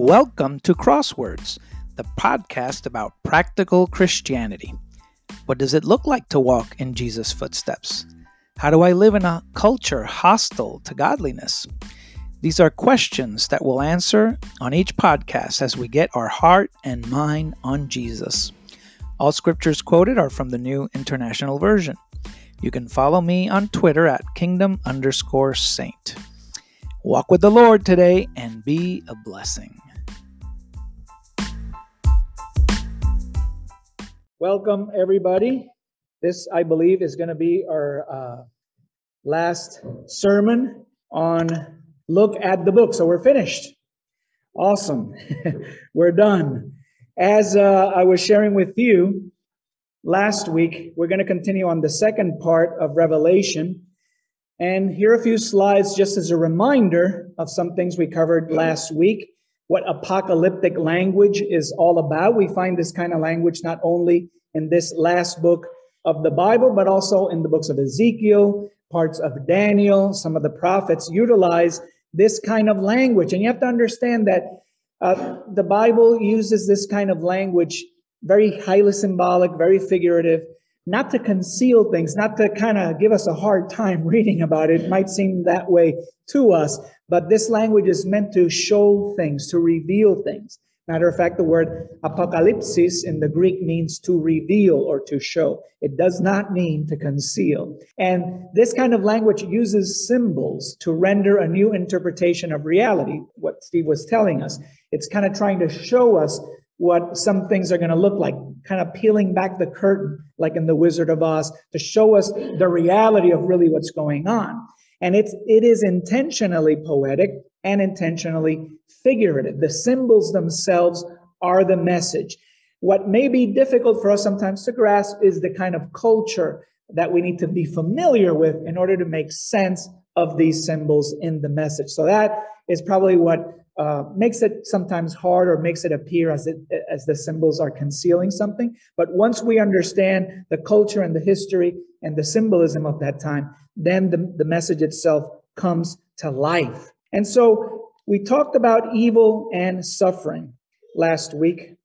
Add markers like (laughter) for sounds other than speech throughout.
Welcome to Crosswords, the podcast about practical Christianity. What does it look like to walk in Jesus' footsteps? How do I live in a culture hostile to godliness? These are questions that we'll answer on each podcast as we get our heart and mind on Jesus. All scriptures quoted are from the New International Version. You can follow me on Twitter at kingdom underscore saint. Walk with the Lord today and be a blessing. Welcome, everybody. This, I believe, is going to be our uh, last sermon on Look at the Book. So we're finished. Awesome. (laughs) we're done. As uh, I was sharing with you last week, we're going to continue on the second part of Revelation. And here are a few slides just as a reminder of some things we covered last week what apocalyptic language is all about. We find this kind of language not only in this last book of the Bible, but also in the books of Ezekiel, parts of Daniel. Some of the prophets utilize this kind of language. And you have to understand that uh, the Bible uses this kind of language very highly symbolic, very figurative, not to conceal things, not to kind of give us a hard time (laughs) reading about it. It might seem that way to us, but this language is meant to show things, to reveal things. Matter of fact, the word apocalypsis in the Greek means to reveal or to show. It does not mean to conceal. And this kind of language uses symbols to render a new interpretation of reality, what Steve was telling us. It's kind of trying to show us what some things are going to look like, kind of peeling back the curtain, like in The Wizard of Oz, to show us the reality of really what's going on. And it's, it is intentionally poetic and intentionally figurative. The symbols themselves are the message. What may be difficult for us sometimes to grasp is the kind of culture that we need to be familiar with in order to make sense of these symbols in the message. So that is probably what uh, makes it sometimes hard or makes it appear as it, as the symbols are concealing something. But once we understand the culture and the history and the symbolism of that time, then the, the message itself comes to life. And so we talked about evil and suffering last week.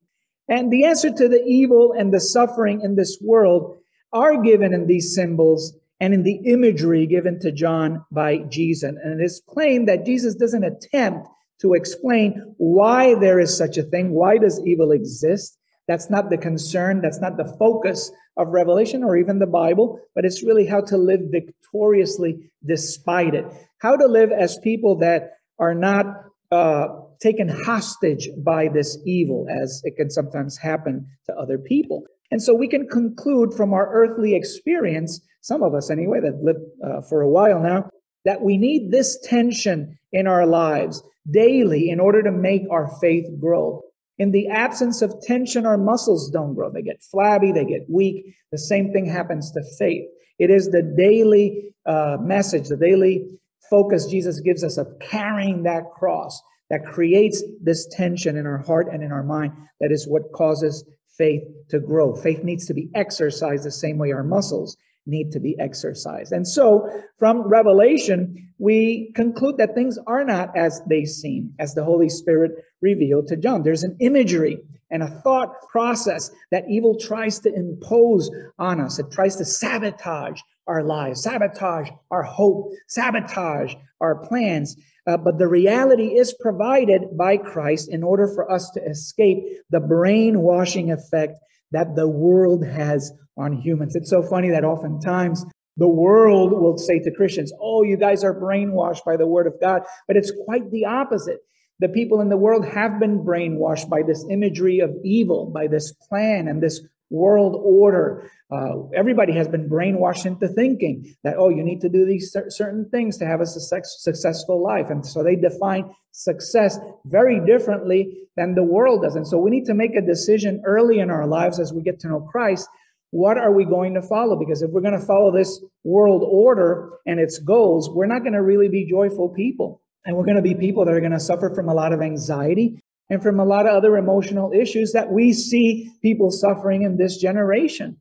And the answer to the evil and the suffering in this world are given in these symbols and in the imagery given to John by Jesus. And it is plain that Jesus doesn't attempt to explain why there is such a thing. Why does evil exist? That's not the concern. That's not the focus of Revelation or even the Bible, but it's really how to live victoriously despite it. How to live as people that are not uh, taken hostage by this evil, as it can sometimes happen to other people. And so we can conclude from our earthly experience, some of us anyway, that lived uh, for a while now, that we need this tension in our lives daily in order to make our faith grow. In the absence of tension, our muscles don't grow. They get flabby, they get weak. The same thing happens to faith. It is the daily uh, message, the daily focus Jesus gives us of carrying that cross that creates this tension in our heart and in our mind. That is what causes faith to grow. Faith needs to be exercised the same way our muscles need to be exercised. And so from Revelation, we conclude that things are not as they seem, as the Holy Spirit revealed to John. There's an imagery and a thought process that evil tries to impose on us. It tries to sabotage our lives, sabotage our hope, sabotage our plans. Uh, but the reality is provided by Christ in order for us to escape the brainwashing effect that the world has on humans. It's so funny that oftentimes the world will say to Christians, Oh, you guys are brainwashed by the word of God. But it's quite the opposite. The people in the world have been brainwashed by this imagery of evil, by this plan and this world order. Uh, everybody has been brainwashed into thinking that, oh, you need to do these certain things to have a successful life. And so they define success very differently than the world does. And so we need to make a decision early in our lives as we get to know Christ. What are we going to follow? Because if we're going to follow this world order and its goals, we're not going to really be joyful people. And we're going to be people that are going to suffer from a lot of anxiety and from a lot of other emotional issues that we see people suffering in this generation.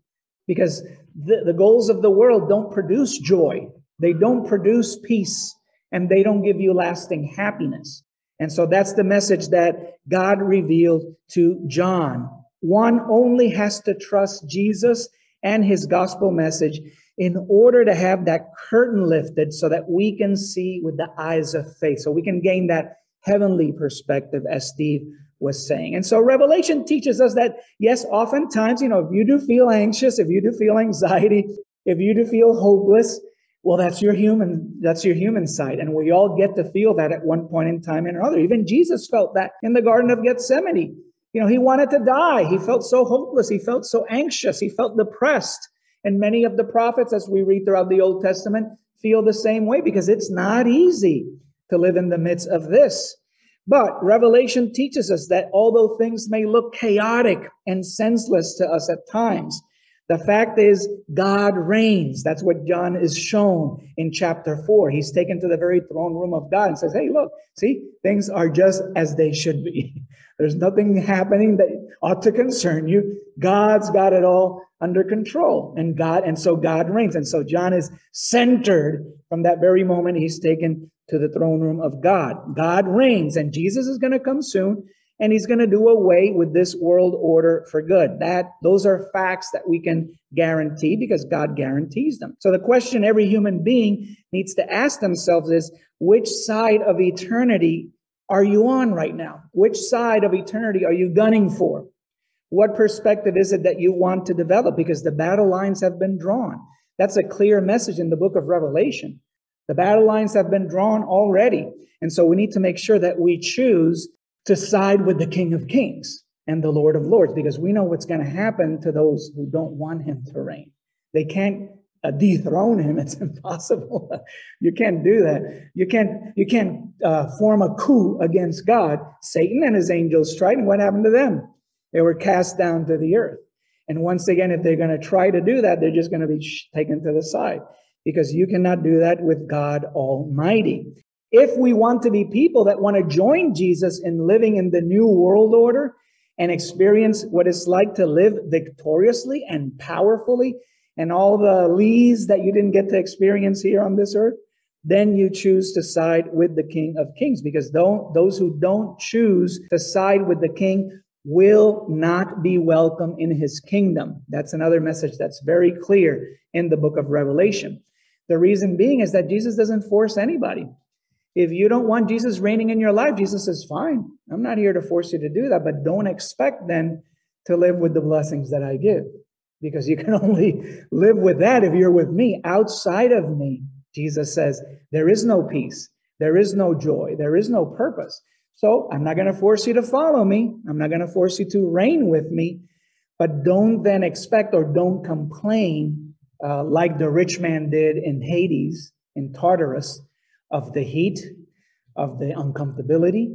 Because the, the goals of the world don't produce joy, they don't produce peace, and they don't give you lasting happiness. And so that's the message that God revealed to John. One only has to trust Jesus and his gospel message in order to have that curtain lifted so that we can see with the eyes of faith. So we can gain that heavenly perspective, as Steve was saying. And so Revelation teaches us that, yes, oftentimes, you know, if you do feel anxious, if you do feel anxiety, if you do feel hopeless, well, that's your human, that's your human side. And we all get to feel that at one point in time or another. Even Jesus felt that in the Garden of Gethsemane. You know, he wanted to die. He felt so hopeless. He felt so anxious. He felt depressed. And many of the prophets, as we read throughout the Old Testament, feel the same way because it's not easy to live in the midst of this. But Revelation teaches us that although things may look chaotic and senseless to us at times, the fact is God reigns. That's what John is shown in chapter 4. He's taken to the very throne room of God and says, Hey, look, see, things are just as they should be. (laughs) There's nothing happening that ought to concern you. God's got it all under control. And God, and so God reigns. And so John is centered from that very moment he's taken to the throne room of God. God reigns, and Jesus is going to come soon, and he's going to do away with this world order for good. That those are facts that we can guarantee because God guarantees them. So the question every human being needs to ask themselves is which side of eternity are you on right now? Which side of eternity are you gunning for? What perspective is it that you want to develop? Because the battle lines have been drawn. That's a clear message in the book of Revelation. The battle lines have been drawn already. And so we need to make sure that we choose to side with the King of Kings and the Lord of Lords because we know what's going to happen to those who don't want him to reign. They can't uh, dethrone him. (laughs) It's impossible. you can't do that. You can't. You can't uh, form a coup against God. Satan and his angels tried, and what happened to them? They were cast down to the earth. And once again, if they're going to try to do that, they're just going to be taken to the side because you cannot do that with God Almighty. If we want to be people that want to join Jesus in living in the new world order and experience what it's like to live victoriously and powerfully and all the lees that you didn't get to experience here on this earth, then you choose to side with the King of Kings because those who don't choose to side with the King will not be welcome in his kingdom. That's another message that's very clear in the book of Revelation. The reason being is that Jesus doesn't force anybody. If you don't want Jesus reigning in your life, Jesus says, fine, I'm not here to force you to do that, but don't expect then to live with the blessings that I give because you can (laughs) only live with that if you're with me. Outside of me, Jesus says, there is no peace, there is no joy, there is no purpose. So I'm not going to force you to follow me. I'm not going to force you to reign with me. But don't then expect or don't complain uh, like the rich man did in Hades, in Tartarus, of the heat, of the uncomfortability,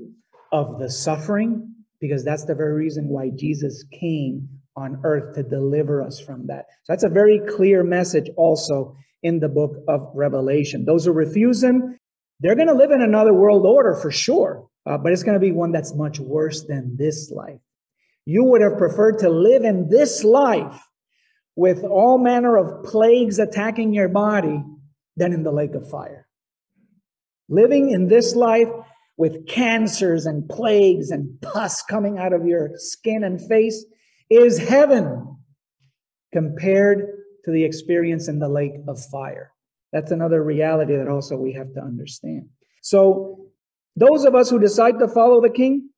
of the suffering, because that's the very reason why Jesus came on earth to deliver us from that. So that's a very clear message also in the book of Revelation. Those who refuse him, they're going to live in another world order for sure, uh, but it's going to be one that's much worse than this life. You would have preferred to live in this life with all manner of plagues attacking your body than in the lake of fire. Living in this life with cancers and plagues and pus coming out of your skin and face is heaven compared to the experience in the lake of fire. That's another reality that also we have to understand. So, those of us who decide to follow the king,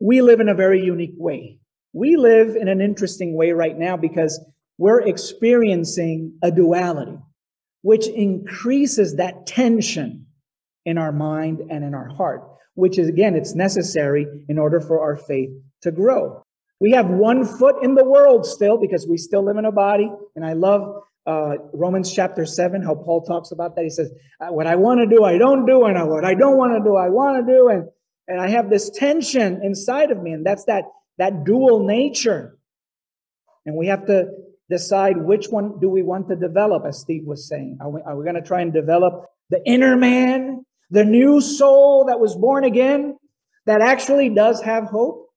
we live in a very unique way. We live in an interesting way right now because we're experiencing a duality, which increases that tension in our mind and in our heart, which is, again, it's necessary in order for our faith to grow. We have one foot in the world still because we still live in a body. And I love uh, Romans chapter 7, how Paul talks about that. He says, uh, What I want to do, I don't do, and what I don't want to do, I want to do. And, and I have this tension inside of me, and that's that, that dual nature. And we have to decide which one do we want to develop, as Steve was saying. Are we, are we going to try and develop the inner man, the new soul that was born again, that actually does have hope?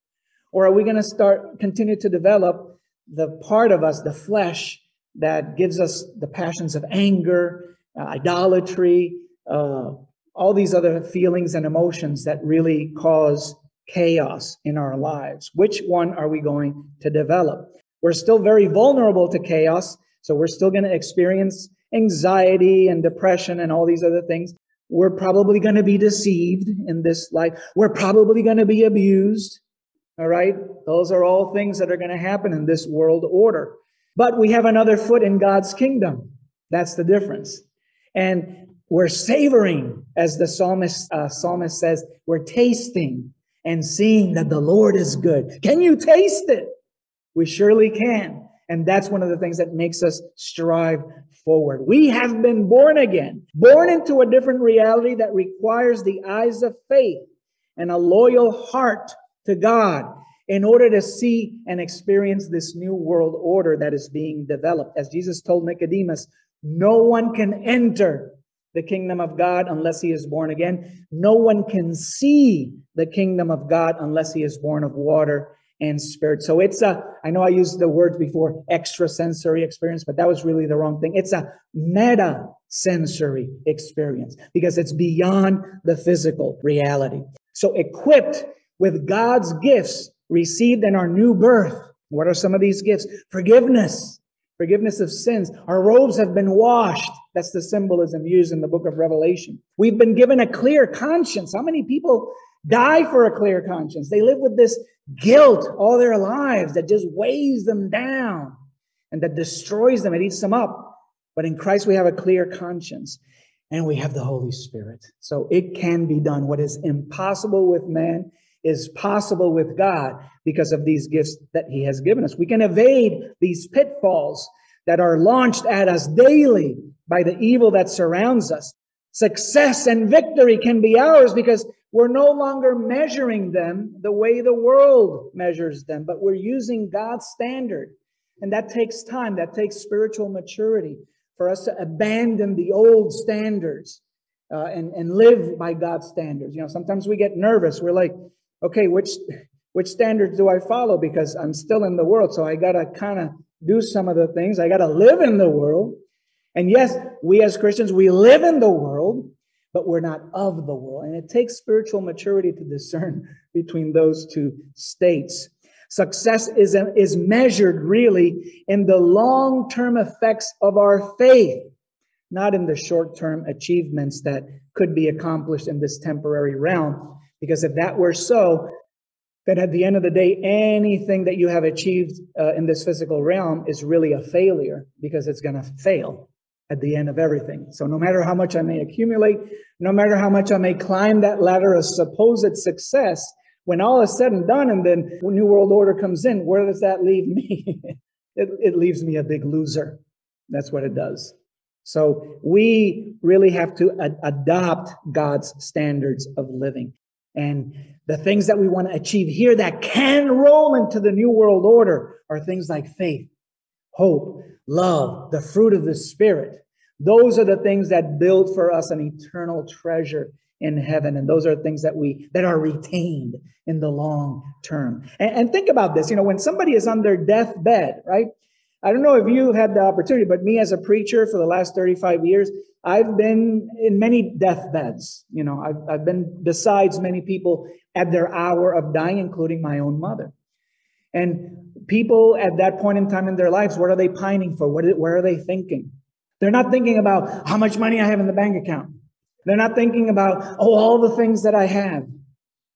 Or are we going to start, continue to develop the part of us, the flesh, that gives us the passions of anger, uh, idolatry, uh, all these other feelings and emotions that really cause chaos in our lives. Which one are we going to develop? We're still very vulnerable to chaos, so we're still going to experience anxiety and depression and all these other things. We're probably going to be deceived in this life. We're probably going to be abused. All right? Those are all things that are going to happen in this world order. But we have another foot in God's kingdom. That's the difference. And we're savoring, as the psalmist, uh, psalmist says, we're tasting and seeing that the Lord is good. Can you taste it? We surely can. And that's one of the things that makes us strive forward. We have been born again, born into a different reality that requires the eyes of faith and a loyal heart to God in order to see and experience this new world order that is being developed. As Jesus told Nicodemus, no one can enter the kingdom of God unless he is born again. No one can see the kingdom of God unless he is born of water and spirit. So it's a, I know I used the word before, extrasensory experience, but that was really the wrong thing. It's a meta sensory experience because it's beyond the physical reality. So equipped with God's gifts received in our new birth. What are some of these gifts? Forgiveness, forgiveness of sins. Our robes have been washed. That's the symbolism used in the book of Revelation. We've been given a clear conscience. How many people die for a clear conscience? They live with this guilt all their lives that just weighs them down and that destroys them. It eats them up. But in Christ, we have a clear conscience and we have the Holy Spirit. So it can be done. What is impossible with man is possible with God because of these gifts that He has given us. We can evade these pitfalls that are launched at us daily by the evil that surrounds us. Success and victory can be ours because we're no longer measuring them the way the world measures them, but we're using God's standard. And that takes time, that takes spiritual maturity for us to abandon the old standards uh, and, and live by God's standards. You know, sometimes we get nervous. We're like, okay, which which standards do I follow? Because I'm still in the world, so I gotta kind of do some of the things. I gotta live in the world. And yes, we as Christians, we live in the world, but we're not of the world. And it takes spiritual maturity to discern between those two states. Success is, is measured really in the long term effects of our faith, not in the short term achievements that could be accomplished in this temporary realm. Because if that were so, then at the end of the day, anything that you have achieved uh, in this physical realm is really a failure because it's going to fail at the end of everything. So no matter how much I may accumulate, no matter how much I may climb that ladder of supposed success, when all is said and done and then New World Order comes in, where does that leave me? (laughs) it, it leaves me a big loser. That's what it does. So we really have to ad- adopt God's standards of living. And the things that we want to achieve here that can roll into the new world order are things like faith, hope, love, the fruit of the Spirit. Those are the things that build for us an eternal treasure in heaven. And those are things that we that are retained in the long term. And, and think about this, you know, when somebody is on their deathbed, right? I don't know if you had the opportunity, but me as a preacher for the last 35 years, I've been in many deathbeds. You know, I've, I've been besides many people at their hour of dying, including my own mother. And people at that point in time in their lives, what are they pining for? What, where are they thinking? They're not thinking about how much money I have in the bank account. They're not thinking about, oh, all the things that I have.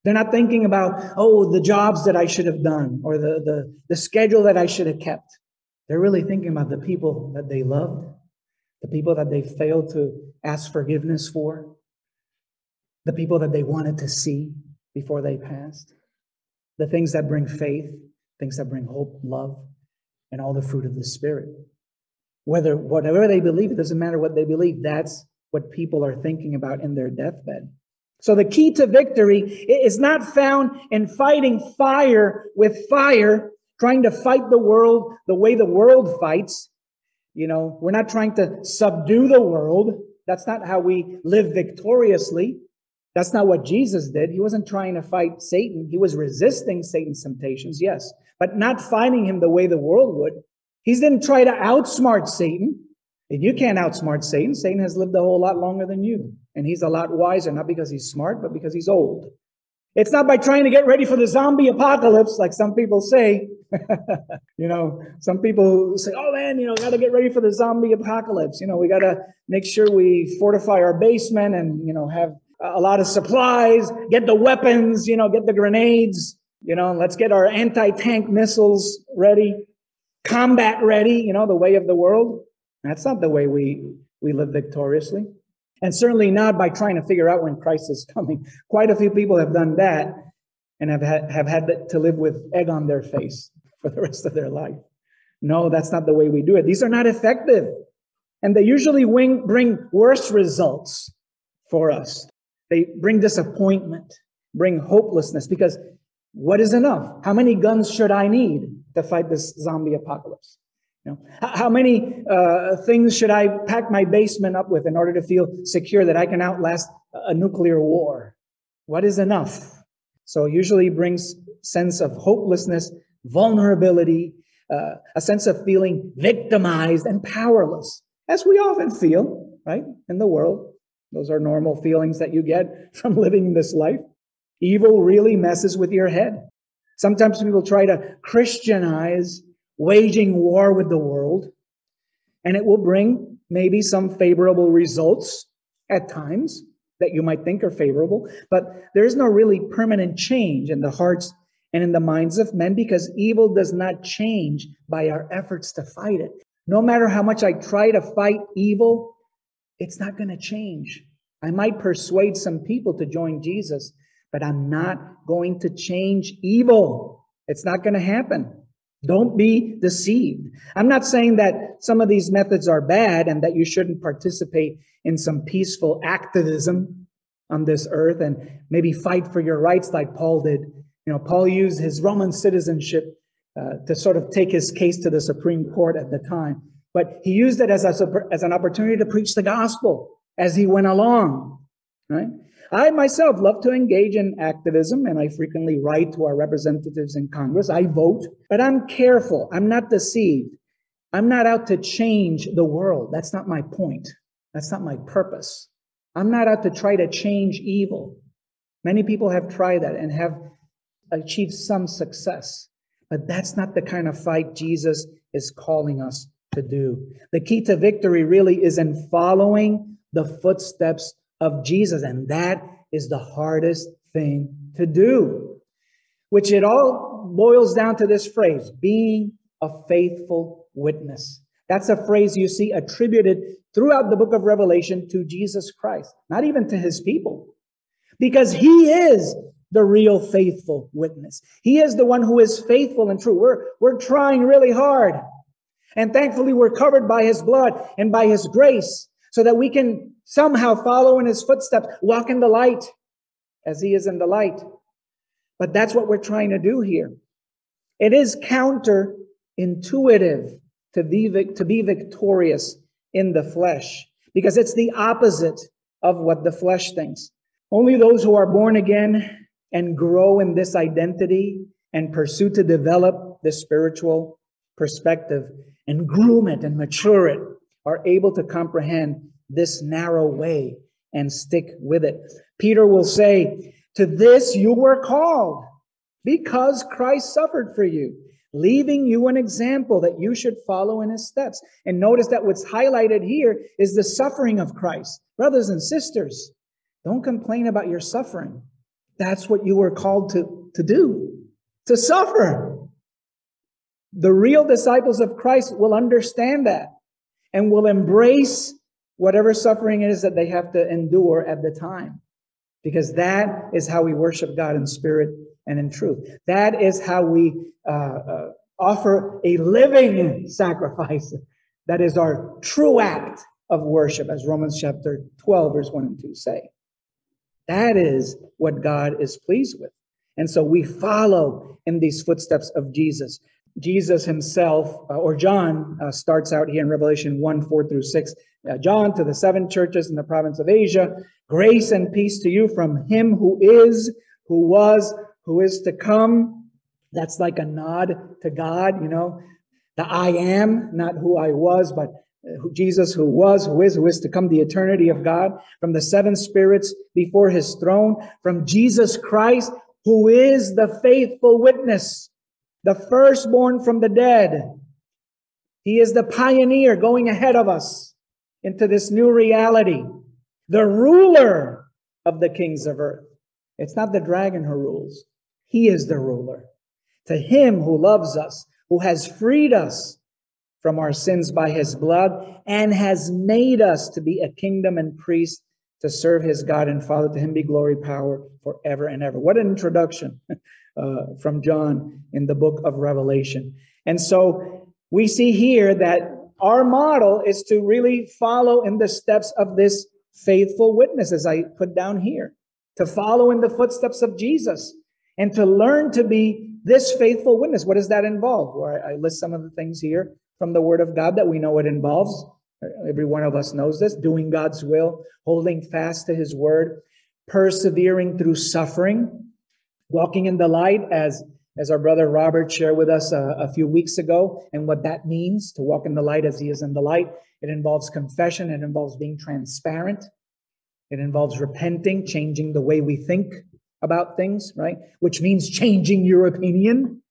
They're not thinking about, oh, the jobs that I should have done or the, the, the schedule that I should have kept. They're really thinking about the people that they loved, the people that they failed to ask forgiveness for, the people that they wanted to see before they passed, the things that bring faith, things that bring hope, love, and all the fruit of the Spirit. Whether whatever they believe, it doesn't matter what they believe, that's what people are thinking about in their deathbed. So the key to victory is not found in fighting fire with fire, trying to fight the world the way the world fights. You know, we're not trying to subdue the world. That's not how we live victoriously. That's not what Jesus did. He wasn't trying to fight Satan. He was resisting Satan's temptations, yes, but not fighting him the way the world would. He didn't try to outsmart Satan. And you can't outsmart Satan. Satan has lived a whole lot longer than you And he's a lot wiser, not because he's smart, but because he's old. It's not by trying to get ready for the zombie apocalypse, like some people say. (laughs) you know, some people say, oh man, you know, got to get ready for the zombie apocalypse. You know, we got to make sure we fortify our basement and, you know, have a lot of supplies, get the weapons, you know, get the grenades, you know, let's get our anti tank missiles ready, combat ready, you know, the way of the world. That's not the way we, we live victoriously. And certainly not by trying to figure out when Christ is coming. Quite a few people have done that and have had, have had to live with egg on their face for the rest of their life. No, that's not the way we do it. These are not effective. And they usually wing, bring worse results for us. They bring disappointment, bring hopelessness, because what is enough? How many guns should I need to fight this zombie apocalypse? You know, how many uh, things should I pack my basement up with in order to feel secure that I can outlast a nuclear war? What is enough? So usually brings sense of hopelessness, vulnerability, uh, a sense of feeling victimized and powerless, as we often feel, right, in the world. Those are normal feelings that you get (laughs) from living this life. Evil really messes with your head. Sometimes people try to Christianize waging war with the world, and it will bring maybe some favorable results at times that you might think are favorable, but there is no really permanent change in the hearts and in the minds of men because evil does not change by our efforts to fight it. No matter how much I try to fight evil, it's not going to change. I might persuade some people to join Jesus, but I'm not going to change evil. It's not going to happen. Don't be deceived. I'm not saying that some of these methods are bad and that you shouldn't participate in some peaceful activism on this earth and maybe fight for your rights like Paul did. You know, Paul used his Roman citizenship uh, to sort of take his case to the Supreme Court at the time. But he used it as, a, as an opportunity to preach the gospel as he went along, right? I myself love to engage in activism and I frequently write to our representatives in Congress. I vote, but I'm careful. I'm not deceived. I'm not out to change the world. That's not my point. That's not my purpose. I'm not out to try to change evil. Many people have tried that and have achieved some success, but that's not the kind of fight Jesus is calling us to do. The key to victory really is in following the footsteps of Jesus. And that is the hardest thing to do, which it all boils down to this phrase being a faithful witness. That's a phrase you see attributed throughout the book of Revelation to Jesus Christ, not even to his people, because he is the real faithful witness. He is the one who is faithful and true. We're, we're trying really hard. And thankfully, we're covered by his blood and by his grace so that we can somehow follow in his footsteps, walk in the light as he is in the light. But that's what we're trying to do here. It is counterintuitive to be, to be victorious in the flesh because it's the opposite of what the flesh thinks. Only those who are born again and grow in this identity and pursue to develop the spiritual perspective and groom it and mature it are able to comprehend this narrow way and stick with it. Peter will say, To this you were called because Christ suffered for you, leaving you an example that you should follow in his steps. And notice that what's highlighted here is the suffering of Christ. Brothers and sisters, don't complain about your suffering. That's what you were called to, to do, to suffer. The real disciples of Christ will understand that and will embrace whatever suffering it is that they have to endure at the time. Because that is how we worship God in spirit and in truth. That is how we uh, uh, offer a living sacrifice. That is our true act of worship, as Romans chapter 12, verse 1 and 2 say. That is what God is pleased with. And so we follow in these footsteps of Jesus. Jesus himself, uh, or John, uh, starts out here in Revelation 1 4 through 6. Uh, John to the seven churches in the province of Asia, grace and peace to you from him who is, who was, who is to come. That's like a nod to God, you know. The I am, not who I was, but who- Jesus, who was, who is, who is to come, the eternity of God, from the seven spirits before his throne, from Jesus Christ, who is the faithful witness, the firstborn from the dead. He is the pioneer going ahead of us into this new reality, the ruler of the kings of earth. It's not the dragon who rules. He is the ruler. To him who loves us, who has freed us from our sins by his blood and has made us to be a kingdom and priest to serve his God and Father. To him be glory, power forever and ever. What an introduction (laughs) uh, from John in the book of Revelation. And so we see here that our model is to really follow in the steps of this faithful witness, as I put down here, to follow in the footsteps of Jesus and to learn to be this faithful witness. What does that involve? Well, I list some of the things here from the Word of God that we know it involves. Every one of us knows this doing God's will, holding fast to His Word, persevering through suffering, walking in the light as as our brother Robert shared with us a, a, few weeks ago, and what that means to walk in the light as he is in the light. It involves confession, it involves being transparent, it involves repenting, changing the way we think about things, right? Which means changing your opinion.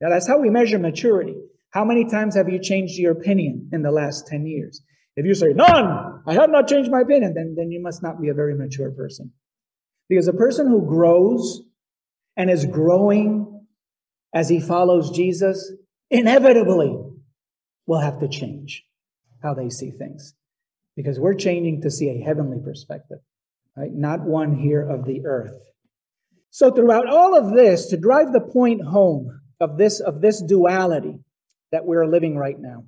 Now, that's how we measure maturity. How many times have you changed your opinion in the last 10 years? If you say, none, I have not changed my opinion, then, then you must not be a very mature person. Because a person who grows and is growing as he follows Jesus, inevitably will have to change how they see things. Because we're changing to see a heavenly perspective, right? Not one here of the earth. So throughout all of this, to drive the point home of this, of this duality that we're living right now,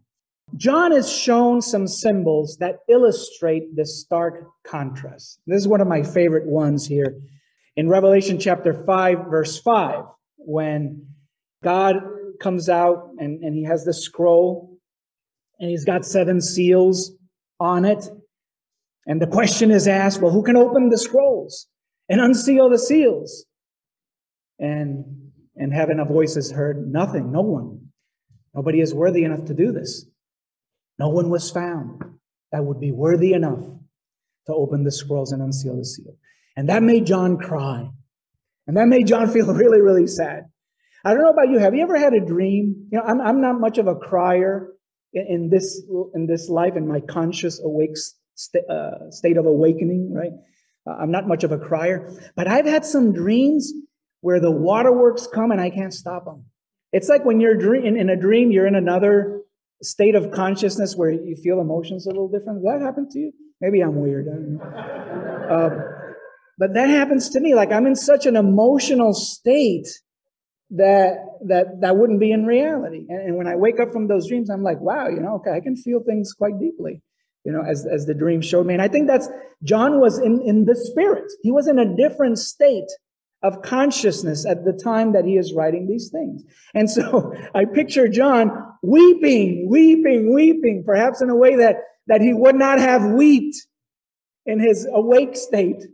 John has shown some symbols that illustrate this stark contrast. This is one of my favorite ones here in Revelation chapter 5, verse 5, when God comes out and, and he has the scroll and he's got seven seals on it. And the question is asked, well, who can open the scrolls and unseal the seals? And in heaven, a voice is heard, nothing, no one. Nobody is worthy enough to do this. No one was found that would be worthy enough to open the scrolls and unseal the seal. And that made John cry. And that made John (laughs) feel really, really sad. I don't know about you. Have you ever had a dream? You know, I'm, I'm not much of a crier in, in this in this life, in my conscious awake st- uh, state of awakening. Right? Uh, I'm not much of a crier, but I've had some dreams where the waterworks come and I can't stop them. It's like when you're dream, in, in a dream, you're in another state of consciousness where you feel emotions a little different. Does that happen to you? Maybe I'm weird. But that happens to me. Like I'm in such an emotional state that that that wouldn't be in reality. And, and, when I wake up from those dreams, I'm like, wow, you know, okay, I can feel things quite deeply, you know, as as the dream showed me. And I think that's John was in in the spirit. He was in a different state of consciousness at the time that he is writing these things. And so (laughs) I picture John weeping, weeping, weeping, perhaps in a way that that he would not have wept in his awake state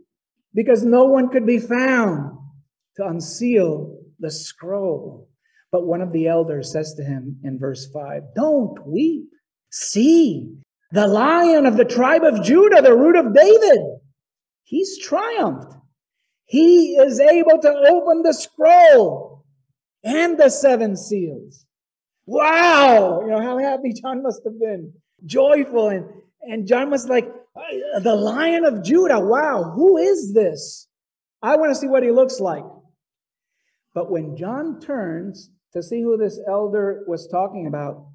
because no one could be found to unseal the scroll. But one of the elders says to him in verse 5 Don't weep. See, the lion of the tribe of Judah, the root of David, he's triumphed. He is able to open the scroll and the seven seals. Wow! You know how happy John must have been. Joyful. And, and John was like, the lion of Judah. Wow, who is this? I want to see what he looks like. But when John turns to see who this elder was talking about,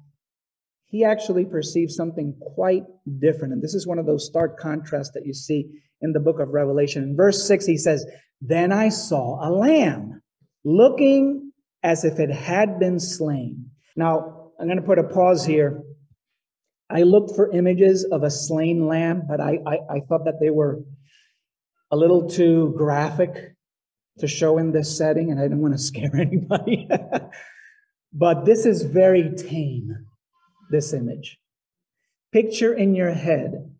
he actually perceives something quite different. And this is one of those stark contrasts that you see in the book of Revelation. In verse 6, he says, Then I saw a lamb looking as if it had been slain. Now, I'm going to put a pause here. I looked for images of a slain lamb, but I, I, I thought that they were a little too graphic to show in this setting, and I didn't want to (laughs) scare anybody. but this is very tame, this image. Picture in your head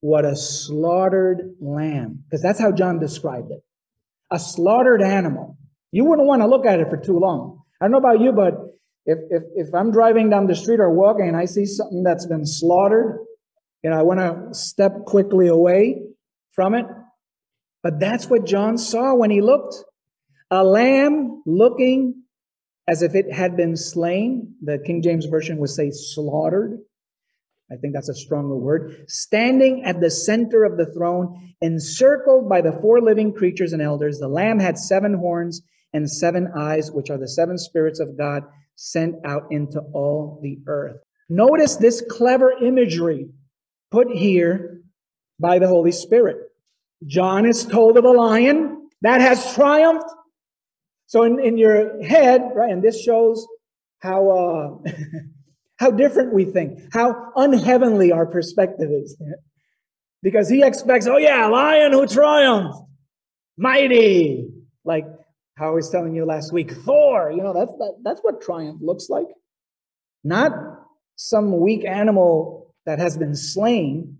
what a slaughtered lamb, because that's how John described it. A slaughtered animal. You wouldn't want to look at it for too long. I don't know about you, but if, if, if I'm driving down the street or walking and I see something that's been slaughtered, you know, I want to step quickly away from it. But that's what John saw when he looked. A lamb looking as if it had been slain. The King James Version would say slaughtered. I think that's a stronger word. Standing at the center of the throne, encircled by the four living creatures and elders, the Lamb had seven horns and seven eyes, which are the seven spirits of God sent out into all the earth. Notice this clever imagery put here by the Holy Spirit. John is told of a lion that has triumphed. So in, in your head, right, and this shows how uh, (laughs) how different we think, how unheavenly our perspective is. Because he expects, oh yeah, lion who triumphed, mighty. Like how I was telling you last week, Thor, you know, that's, that, that's what triumph looks like. Not some weak animal that has been slain,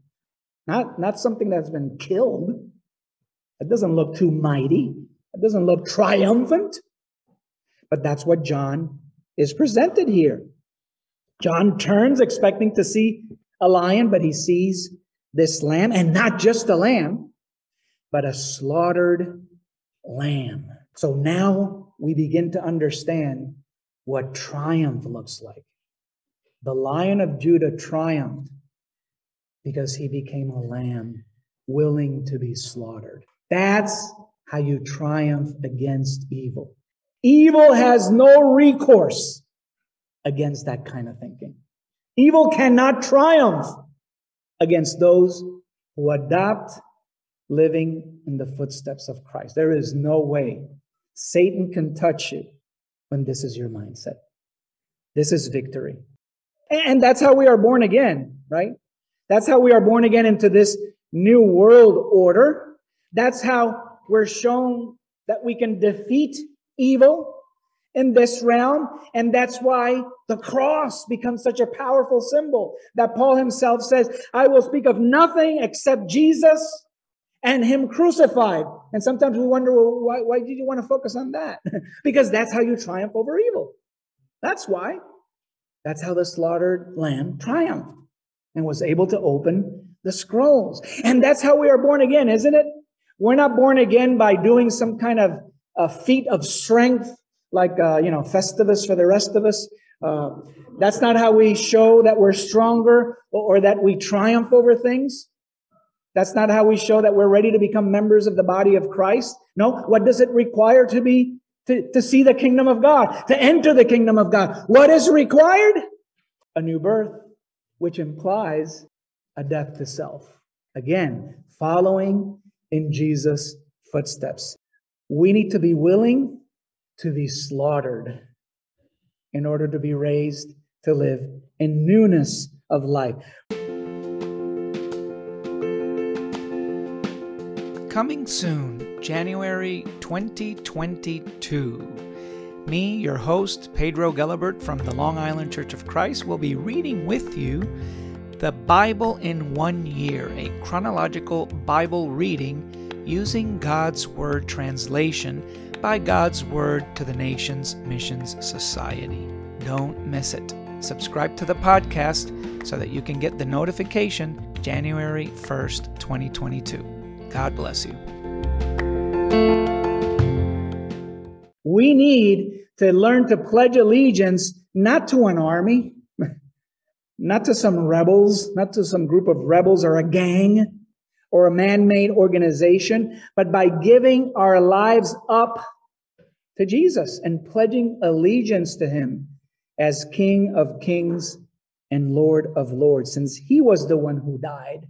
not, not something that's been killed. It doesn't look too mighty. It doesn't look triumphant. But that's what John is presented here. John turns expecting to see a lion, but he sees this lamb, and not just a lamb, but a slaughtered lamb. So now we begin to understand what triumph looks like. The lion of Judah triumphed because he became a lamb willing to be slaughtered. That's how you triumph against evil. Evil has no recourse against that kind of thinking. Evil cannot triumph against those who adopt living in the footsteps of Christ. There is no way Satan can touch you when this is your mindset. This is victory. And that's how we are born again, right? That's how we are born again into this new world order. That's how we're shown that we can defeat evil in this realm. And that's why the cross becomes such a powerful symbol that Paul himself says, I will speak of nothing except Jesus and him crucified. And sometimes we wonder, well, why, why did you want to focus on that? (laughs) because that's how you triumph over evil. That's why. That's how the slaughtered lamb triumphed and was able to open the scrolls. And that's how we are born again, isn't it? We're not born again by doing some kind of a feat of strength like, uh, you know, Festivus for the rest of us. Uh, that's not how we show that we're stronger or, or that we triumph over things. That's not how we show that we're ready to become members of the body of Christ. No, what does it require to be, to, to see the kingdom of God, to enter the kingdom of God? What is required? A new birth, which implies a death to self. Again, following in Jesus' footsteps. We need to be willing to be slaughtered in order to be raised to live in newness of life. Coming soon, January 2022. Me, your host, Pedro Gelabert from the Long Island Church of Christ, will be reading with you the Bible in One Year, a chronological Bible reading using God's Word translation by God's Word to the Nations Missions Society. Don't miss it. Subscribe to the podcast so that you can get the notification January 1st, 2022. God bless you. We need to learn to pledge allegiance not to an army, (laughs) not to some rebels, not to some group of rebels or a gang, or a man made organization, but by giving our lives up to Jesus and pledging allegiance to him as King of kings and Lord of lords, since he was the one who died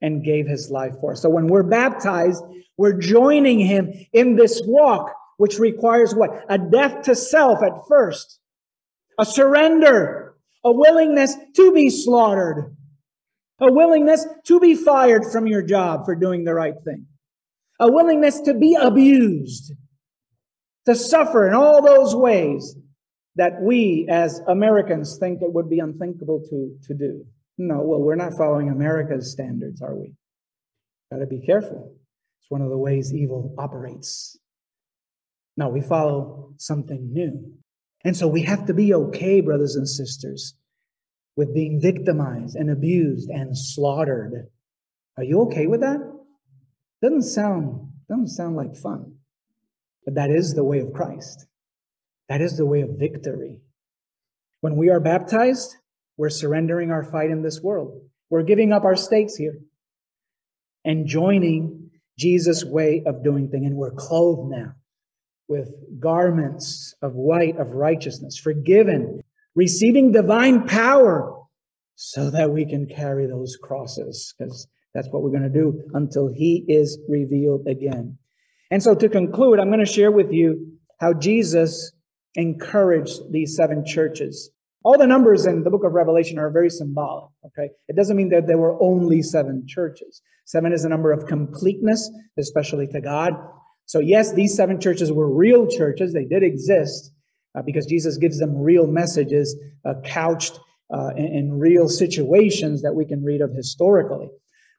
and gave his life for us. So when we're baptized, we're joining him in this walk, which requires what? A death to self at first, a surrender, a willingness to be slaughtered, a willingness to be fired from your job for doing the right thing, a willingness to be abused, to suffer in all those ways that we as Americans think it would be unthinkable to, to do. No, well, we're not following America's standards, are we? Got to be careful. It's one of the ways evil operates. No, we follow something new. And so we have to be okay, brothers and sisters, with being victimized and abused and slaughtered. Are you okay with that? Doesn't sound doesn't sound like fun. But that is the way of Christ. That is the way of victory. When we are baptized, we're surrendering our fight in this world. We're giving up our stakes here and joining Jesus' way of doing things. And we're clothed now with garments of white of righteousness, forgiven, receiving divine power so that we can carry those crosses because that's what we're going to do until he is revealed again. And so to conclude, I'm going to share with you how Jesus encouraged these seven churches. All the numbers in the book of Revelation are very symbolic, okay? It doesn't mean that there were only seven churches. Seven is a number of completeness, especially to God. So, yes, these seven churches were real churches. They did exist uh, because Jesus gives them real messages uh, couched uh, in, in real situations that we can read of historically.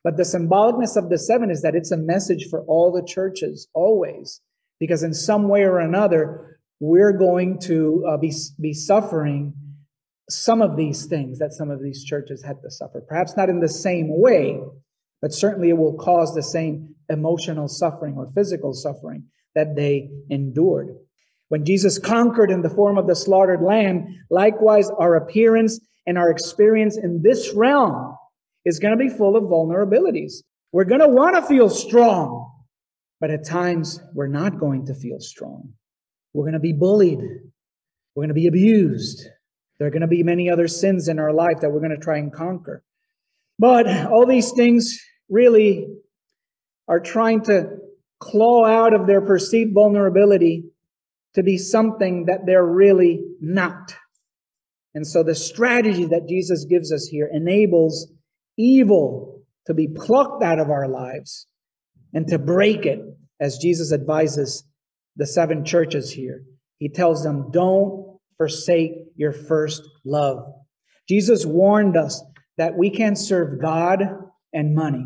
But the symbolicness of the seven is that it's a message for all the churches always, because in some way or another, we're going to uh, be, be suffering some of these things that some of these churches had to suffer. Perhaps not in the same way, but certainly it will cause the same emotional suffering or physical suffering that they endured. When Jesus conquered in the form of the slaughtered lamb, likewise our appearance and our experience in this realm is going to be full of vulnerabilities. We're going to want to feel strong, but at times we're not going to feel strong. We're going to be bullied. We're going to be abused. There are going to be many other sins in our life that we're going to try and conquer. But all these things really are trying to claw out of their perceived vulnerability to be something that they're really not. And so the strategy that Jesus gives us here enables evil to be plucked out of our lives and to break it, as Jesus advises the seven churches here. He tells them, don't forsake your first love. Jesus warned us that we can't serve God and money.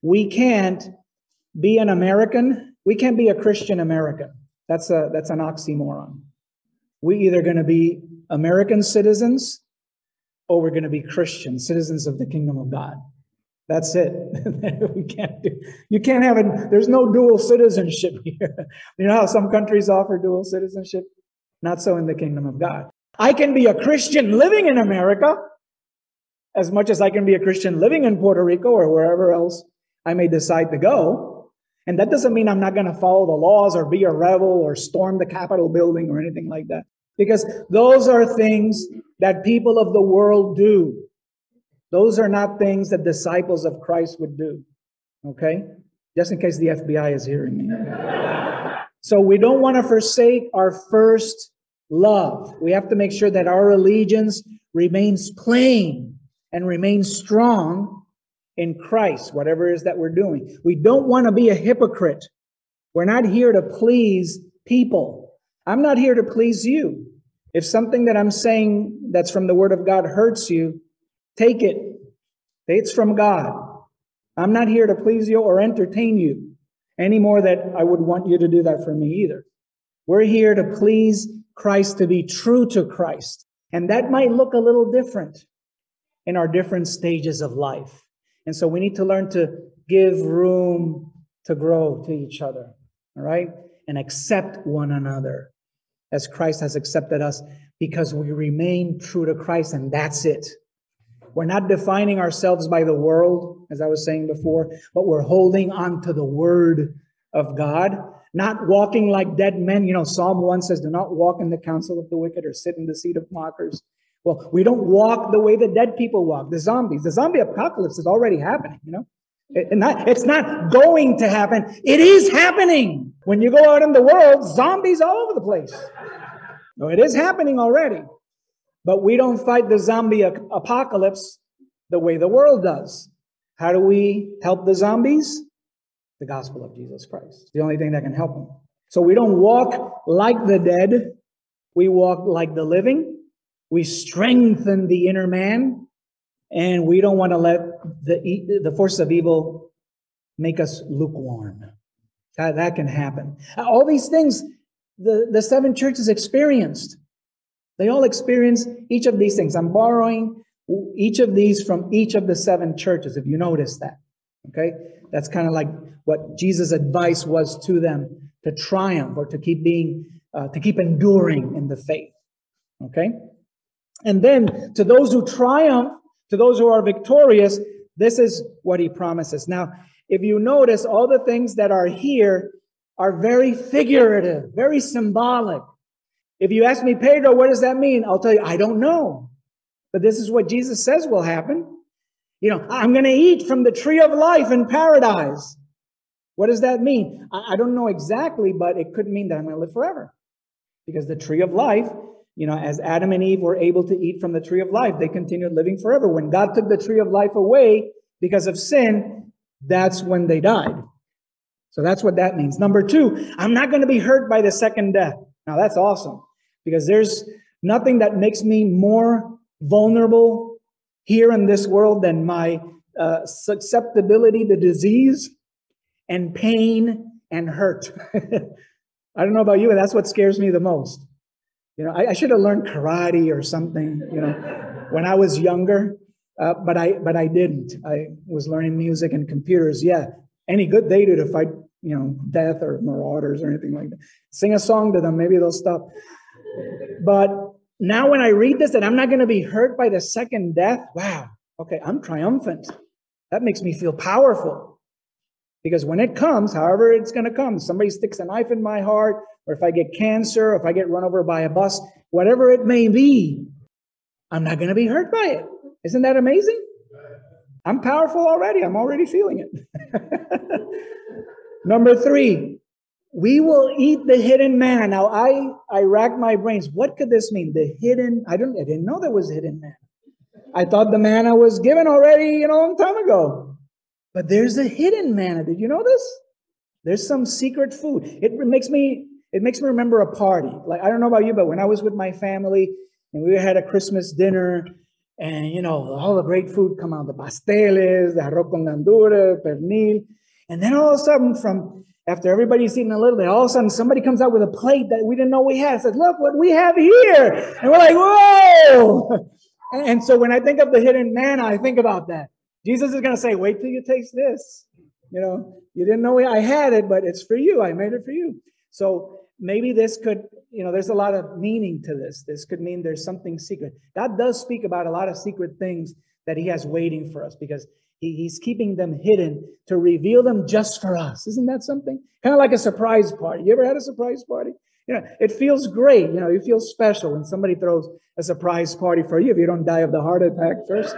We can't be an American. We can't be a Christian American. That's a that's an oxymoron. We either going to be American citizens or we're going to be Christian citizens of the kingdom of God. That's it. (laughs) we can't do. You can't have it. There's no dual citizenship (laughs) here. You know how some countries offer dual citizenship? Not so in the kingdom of God. I can be a Christian living in America as much as I can be a Christian living in Puerto Rico or wherever else I may decide to go. And that doesn't mean I'm not going to follow the laws or be a rebel or storm the Capitol building or anything like that. Because those are things that people of the world do. Those are not things that disciples of Christ would do. Okay? Just in case the FBI is hearing me. (laughs) so we don't want to forsake our first love. We have to make sure that our allegiance remains plain and remains strong in Christ, whatever it is that we're doing. We don't want to be a hypocrite. We're not here to please people. I'm not here to please you. If something that I'm saying that's from the Word of God hurts you, take it. It's from God. I'm not here to please you or entertain you any more that I would want you to do that for me either. We're here to please Christ, to be true to Christ. And that might look a little different in our different stages of life. And so we need to learn to give room to grow to each other, all right? And accept one another as Christ has accepted us because we remain true to Christ and that's it. We're not defining ourselves by the world, as I was saying before, but we're holding on to the word of God, not walking like dead men. You know, Psalm 1 says, Do not walk in the counsel of the wicked or sit in the seat of mockers. Well, we don't walk the way the dead people walk, the zombies. The zombie apocalypse is already happening, you know? It, not, it's not going to happen. It is happening. When you go out in the world, zombies all over the place. No, it is happening already. But we don't fight the zombie apocalypse the way the world does. How do we help the zombies? The gospel of Jesus Christ. The only thing that can help them. So we don't walk like the dead. We walk like the living. We strengthen the inner man, and we don't want to let the, the force of evil make us lukewarm. That, that can happen. All these things the, the seven churches experienced. They all experience each of these things. I'm borrowing each of these from each of the seven churches, if you notice that. Okay? That's kind of like what Jesus' advice was to them to triumph or to keep being, uh, to keep enduring in the faith. Okay? And then to those who triumph, to those who are victorious, this is what he promises. Now, if you notice, all the things that are here are very figurative, very symbolic. If you ask me, Pedro, what does that mean? I'll tell you, I don't know. But this is what Jesus says will happen. You know, I'm going to eat from the tree of life in paradise. What does that mean? I, don't know exactly, but it could mean that I'm going to live forever. Because the tree of life, you know, as Adam and Eve were able to eat from the tree of life, they continued living forever. When God took the tree of life away because of sin, that's when they died. So that's what that means. Number two, I'm not going to be hurt by the second death. Now that's awesome because there's nothing that makes me more vulnerable here in this world than my uh, susceptibility to disease and pain and hurt. (laughs) I don't know about you, but that's what scares me the most. You know, I, I should have learned karate or something, you know, when I was younger, uh, but I but I didn't. I was learning music and computers. Yeah, any good day to fight, you know, death or marauders or anything like that. Sing a song to them, maybe they'll stop. But now when I read this, that I'm not going to be hurt by the second death. Wow. Okay, I'm triumphant. That makes me feel powerful. Because when it comes, however it's going to come, somebody sticks a knife in my heart, or if I get cancer, or if I get run over by a bus, whatever it may be, I'm not going to be hurt by it. Isn't that amazing? I'm powerful already. I'm already feeling it. (laughs) Number three, we will eat the hidden man. Now I I racked my brains. What could this mean? The hidden, I don't I didn't know there was hidden man. I thought the manna was given already, you know, a long time ago. But there's a hidden manna. Did you know this? There's some secret food. It makes me it makes me remember a party. Like I don't know about you, but when I was with my family and we had a Christmas dinner, and you know all the great food come out, the pasteles, the arroz con gandules, pernil, and then all of a sudden, from after everybody's eating a little bit, all of a sudden somebody comes out with a plate that we didn't know we had. Says, "Look what we have here," and we're like, "Whoa!" (laughs) And, so when I think of the hidden manna, I think about that. Jesus is going to say, wait till you taste this. You know, you didn't know I had it, but it's for you. I made it for you. So maybe this could, you know, there's a lot of meaning to this. This could mean there's something secret. God does speak about a lot of secret things that He has waiting for us because he, He's keeping them hidden to reveal them just for us. Isn't that something? Kind of like a surprise party. You ever had a surprise party? You know, it feels great. You know, you feel special when somebody throws a surprise party for you if you don't die of the heart attack first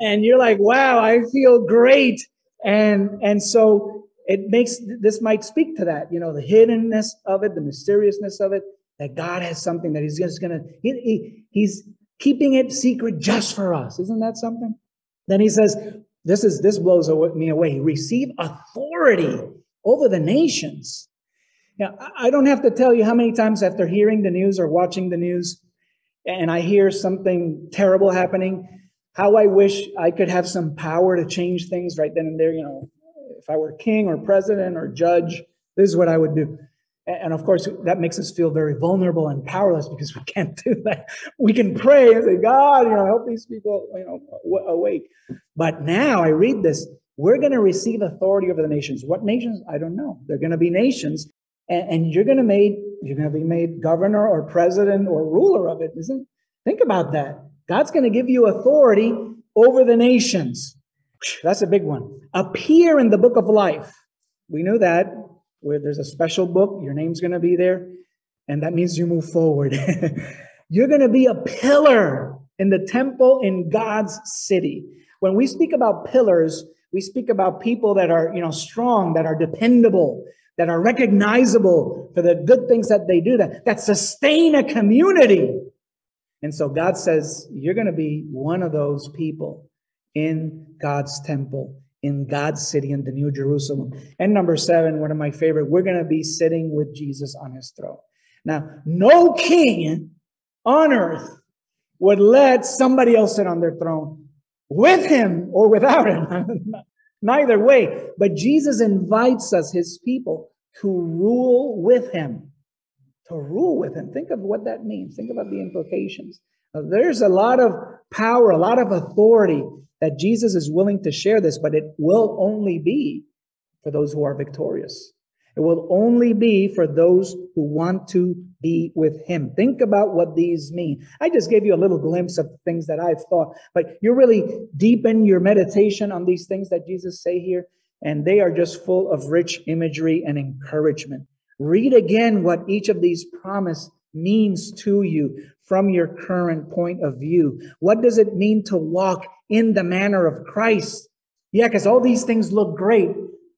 and you're like, wow, I feel great. And, and so it makes, this might speak to that, you know, the hiddenness of it, the mysteriousness of it, that God has something that he's just to, he, he, he's keeping it secret just for us. Isn't that something? Then he says, this is, this blows me away. Receive authority over the nations. Now, I don't have to tell you how many times after hearing the news or watching the news, and I hear something terrible happening, how I wish I could have some power to change things right then and there. You know, if I were king or president or judge, this is what I would do. And of course, that makes us feel very vulnerable and powerless because we can't do that. We can pray and say, God, you know, help these people, you know, awake. But now I read this, we're going to receive authority over the nations. What nations? I don't know. They're going to be nations, and, and you're going to made you're going to be made governor or president or ruler of it. Isn't? Think about that. God's going to give you authority over the nations. That's a big one. Appear in the book of life. We know that where there's a special book, your name's going to be there, and that means you move forward. (laughs) You're going to be a pillar in the temple in God's city. When we speak about pillars, we speak about people that are, you know, strong, that are dependable, that are recognizable for the good things that they do, that, that sustain a community. And so God says, You're going to be one of those people in God's temple, in God's city, in the New Jerusalem. And number seven, one of my favorite, we're going to be sitting with Jesus on his throne. Now, no king on earth would let somebody else sit on their throne with him or without him. (laughs) Neither way. But Jesus invites us, his people, to rule with him to rule with him. Think of what that means. Think about the implications. Now, there's a lot of power, a lot of authority that Jesus is willing to share this, but it will only be for those who are victorious. It will only be for those who want to be with him. Think about what these mean. I just gave you a little glimpse of things that I've thought, but you really deepen your meditation on these things that Jesus say here, and they are just full of rich imagery and encouragement. Read again what each of these promise means to you from your current point of view. What does it mean to walk in the manner of Christ? Yeah, because all these things look great,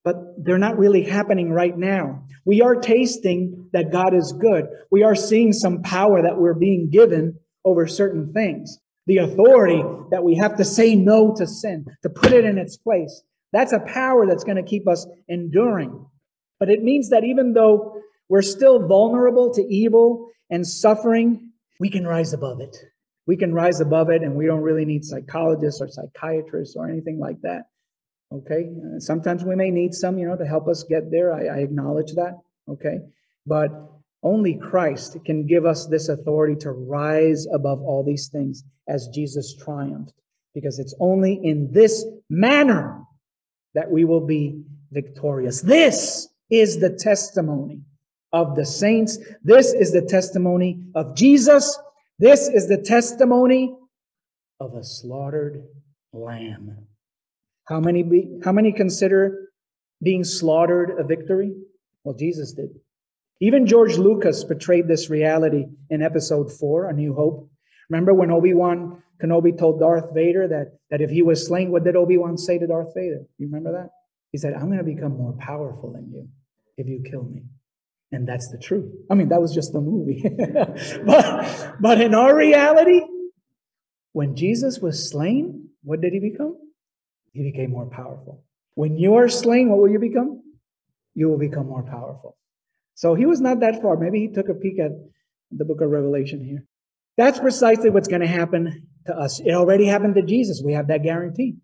but they're not really happening right now. We are tasting that God is good. We are seeing some power that we're being given over certain things. The authority that we have to say no to sin, to put it in its place. That's a power that's going to keep us enduring. But it means that even though we're still vulnerable to evil and suffering, we can rise above it. We can rise above it, and we don't really need psychologists or psychiatrists or anything like that. Okay. Uh, sometimes we may need some, you know, to help us get there. I, I acknowledge that. Okay. But only Christ can give us this authority to rise above all these things as Jesus triumphed, because it's only in this manner that we will be victorious. This is the testimony of the saints. This is the testimony of Jesus. This is the testimony of a slaughtered lamb. How many, be, how many consider being slaughtered a victory? Well, Jesus did. Even George Lucas portrayed this reality in episode four, A New Hope. Remember when Obi-Wan Kenobi told Darth Vader that, that if he was slain, what did Obi-Wan say to Darth Vader? You remember that? He said, I'm going to become more powerful than you if you kill me. And that's the truth. I mean, that was just the movie. (laughs) but, but in our reality, when Jesus was slain, what did he become? He became more powerful. When you are slain, what will you become? You will become more powerful. So he was not that far. Maybe he took a peek at the book of Revelation here. That's precisely what's going to happen to us. It already happened to Jesus. We have that guarantee.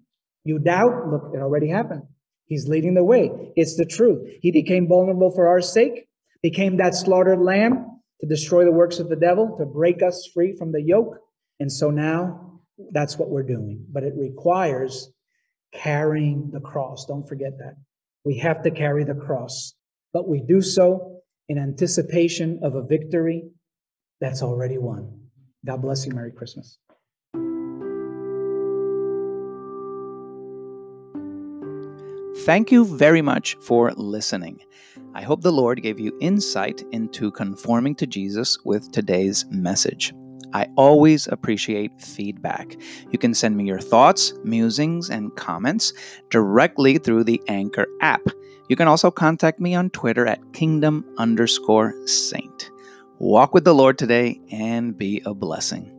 You doubt? Look, it already happened. He's leading the way. It's the truth. He became vulnerable for our sake, became that slaughtered lamb to destroy the works of the devil, to break us free from the yoke. And so now that's what we're doing. But it requires carrying the cross. Don't forget that. We have to carry the cross, but we do so in anticipation of a victory that's already won. God bless you. Merry Christmas. Thank you very much for listening. I hope the Lord gave you insight into conforming to Jesus with today's message. I always appreciate feedback. You can send me your thoughts, musings, and comments directly through the Anchor app. You can also contact me on Twitter at kingdom underscore saint. Walk with the Lord today and be a blessing.